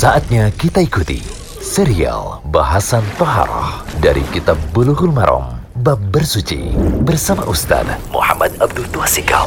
Saatnya kita ikuti serial bahasan Toharoh dari Kitab Bulughul Maram Bab Bersuci bersama Ustaz Muhammad Abdul Tuasikal.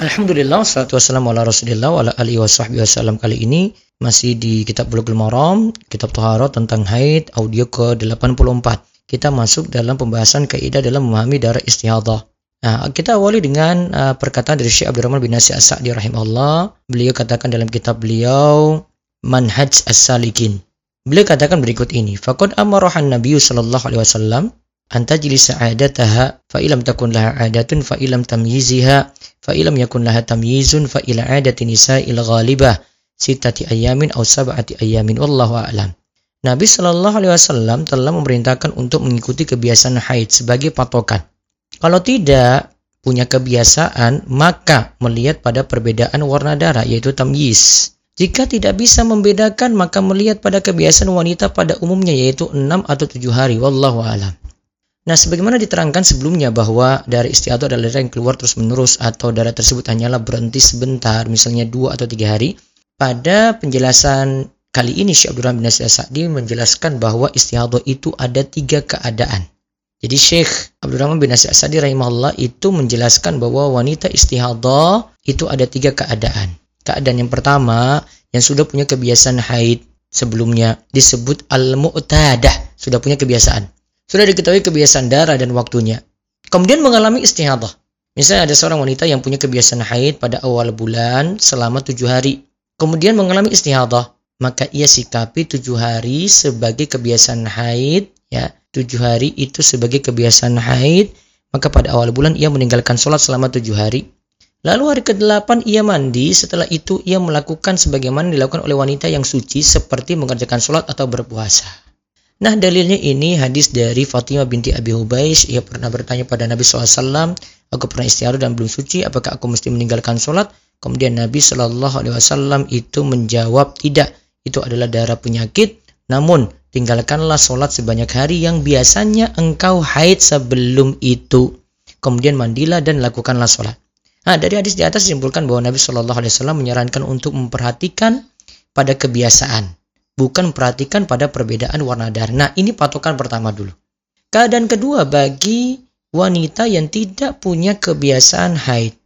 Alhamdulillah, salatu wassalamu ala rasulillah wa ala alihi wa sahbihi kali ini masih di kitab Bulughul Maram, kitab Toharoh tentang haid, audio ke-84. Kita masuk dalam pembahasan kaidah dalam memahami darah istihadah. Nah, kita awali dengan uh, perkataan dari Syekh Abdurrahman bin Nasir As-Sa'di rahimahullah. Beliau katakan dalam kitab beliau Manhaj As-Salikin. Beliau katakan berikut ini, faqad amarahan Nabi sallallahu alaihi wasallam an tajlisa 'adataha fa ilam takun laha 'adatun fa ilam tamyiziha fa ilam yakun laha tamyizun fa ila 'adati nisa'il ghalibah sitati ayamin aw sab'ati ayamin wallahu a'lam. Nabi Shallallahu alaihi wasallam telah memerintahkan untuk mengikuti kebiasaan haid sebagai patokan. Kalau tidak punya kebiasaan, maka melihat pada perbedaan warna darah yaitu tamyiz. Jika tidak bisa membedakan, maka melihat pada kebiasaan wanita pada umumnya yaitu 6 atau 7 hari. Wallahu alam. Nah, sebagaimana diterangkan sebelumnya bahwa darah istiadah adalah darah yang keluar terus-menerus atau darah tersebut hanyalah berhenti sebentar, misalnya 2 atau 3 hari. Pada penjelasan kali ini Syekh Abdurrahman bin Nasir Sa'di menjelaskan bahwa istiadah itu ada tiga keadaan. Jadi Syekh Abdurrahman bin Nasir Asadi rahimahullah itu menjelaskan bahwa wanita istihadah itu ada tiga keadaan. Keadaan yang pertama yang sudah punya kebiasaan haid sebelumnya disebut al-mu'tadah, sudah punya kebiasaan. Sudah diketahui kebiasaan darah dan waktunya. Kemudian mengalami istihadah. Misalnya ada seorang wanita yang punya kebiasaan haid pada awal bulan selama tujuh hari. Kemudian mengalami istihadah. Maka ia sikapi tujuh hari sebagai kebiasaan haid ya tujuh hari itu sebagai kebiasaan haid, maka pada awal bulan ia meninggalkan sholat selama tujuh hari. Lalu hari ke-8 ia mandi, setelah itu ia melakukan sebagaimana dilakukan oleh wanita yang suci seperti mengerjakan sholat atau berpuasa. Nah dalilnya ini hadis dari Fatimah binti Abi Hubais, ia pernah bertanya pada Nabi SAW, aku pernah istiadah dan belum suci, apakah aku mesti meninggalkan sholat? Kemudian Nabi SAW itu menjawab, tidak, itu adalah darah penyakit, namun tinggalkanlah sholat sebanyak hari yang biasanya engkau haid sebelum itu. Kemudian mandilah dan lakukanlah sholat. Nah, dari hadis di atas disimpulkan bahwa Nabi Shallallahu Alaihi Wasallam menyarankan untuk memperhatikan pada kebiasaan, bukan memperhatikan pada perbedaan warna darah. Nah, ini patokan pertama dulu. Keadaan kedua bagi wanita yang tidak punya kebiasaan haid.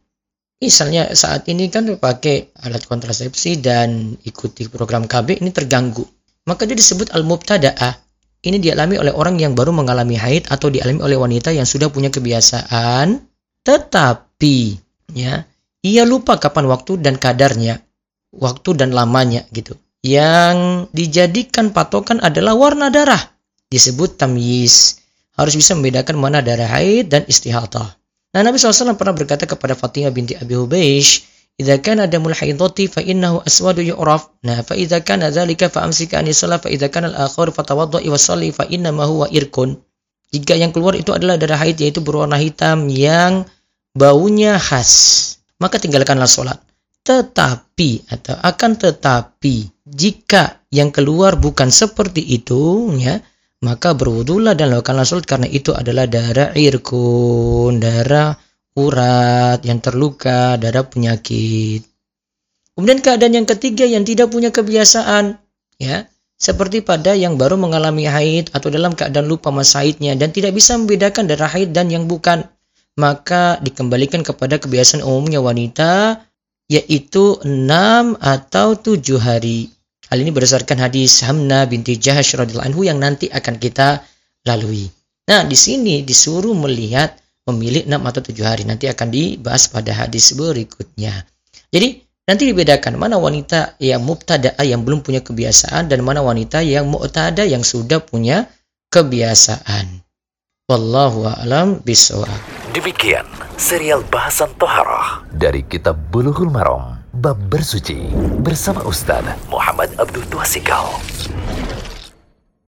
Misalnya saat ini kan pakai alat kontrasepsi dan ikuti program KB ini terganggu maka dia disebut al-mubtada'ah. Ini dialami oleh orang yang baru mengalami haid atau dialami oleh wanita yang sudah punya kebiasaan, tetapi ya, ia lupa kapan waktu dan kadarnya, waktu dan lamanya gitu. Yang dijadikan patokan adalah warna darah, disebut tamyiz. Harus bisa membedakan mana darah haid dan istihadah. Nah, Nabi SAW pernah berkata kepada Fatimah binti Abi Hubeish, إذا كان دم الحيضة فإنه أسود يعرف nah فإذا كان ذلك فأمسك عن الصلاة فإذا كان الآخر فتوضأ وصلي فإنما هو إركun jika yang keluar itu adalah darah haid yaitu berwarna hitam yang baunya khas maka tinggalkanlah sholat tetapi atau akan tetapi jika yang keluar bukan seperti itu ya maka berwudulah dan lakukanlah sholat karena itu adalah darah irkun darah urat, yang terluka, darah penyakit. Kemudian keadaan yang ketiga yang tidak punya kebiasaan, ya, seperti pada yang baru mengalami haid atau dalam keadaan lupa masa haidnya dan tidak bisa membedakan darah haid dan yang bukan, maka dikembalikan kepada kebiasaan umumnya wanita yaitu enam atau tujuh hari. Hal ini berdasarkan hadis Hamna binti Jahash radhiyallahu anhu yang nanti akan kita lalui. Nah, di sini disuruh melihat memilih 6 atau 7 hari. Nanti akan dibahas pada hadis berikutnya. Jadi nanti dibedakan mana wanita yang mubtada'ah yang belum punya kebiasaan dan mana wanita yang mu'tada yang sudah punya kebiasaan. Wallahu a'lam bishawab. Demikian serial bahasan toharah dari kitab Bulughul Maram bab bersuci bersama Ustaz Muhammad Abdul Tuasikal.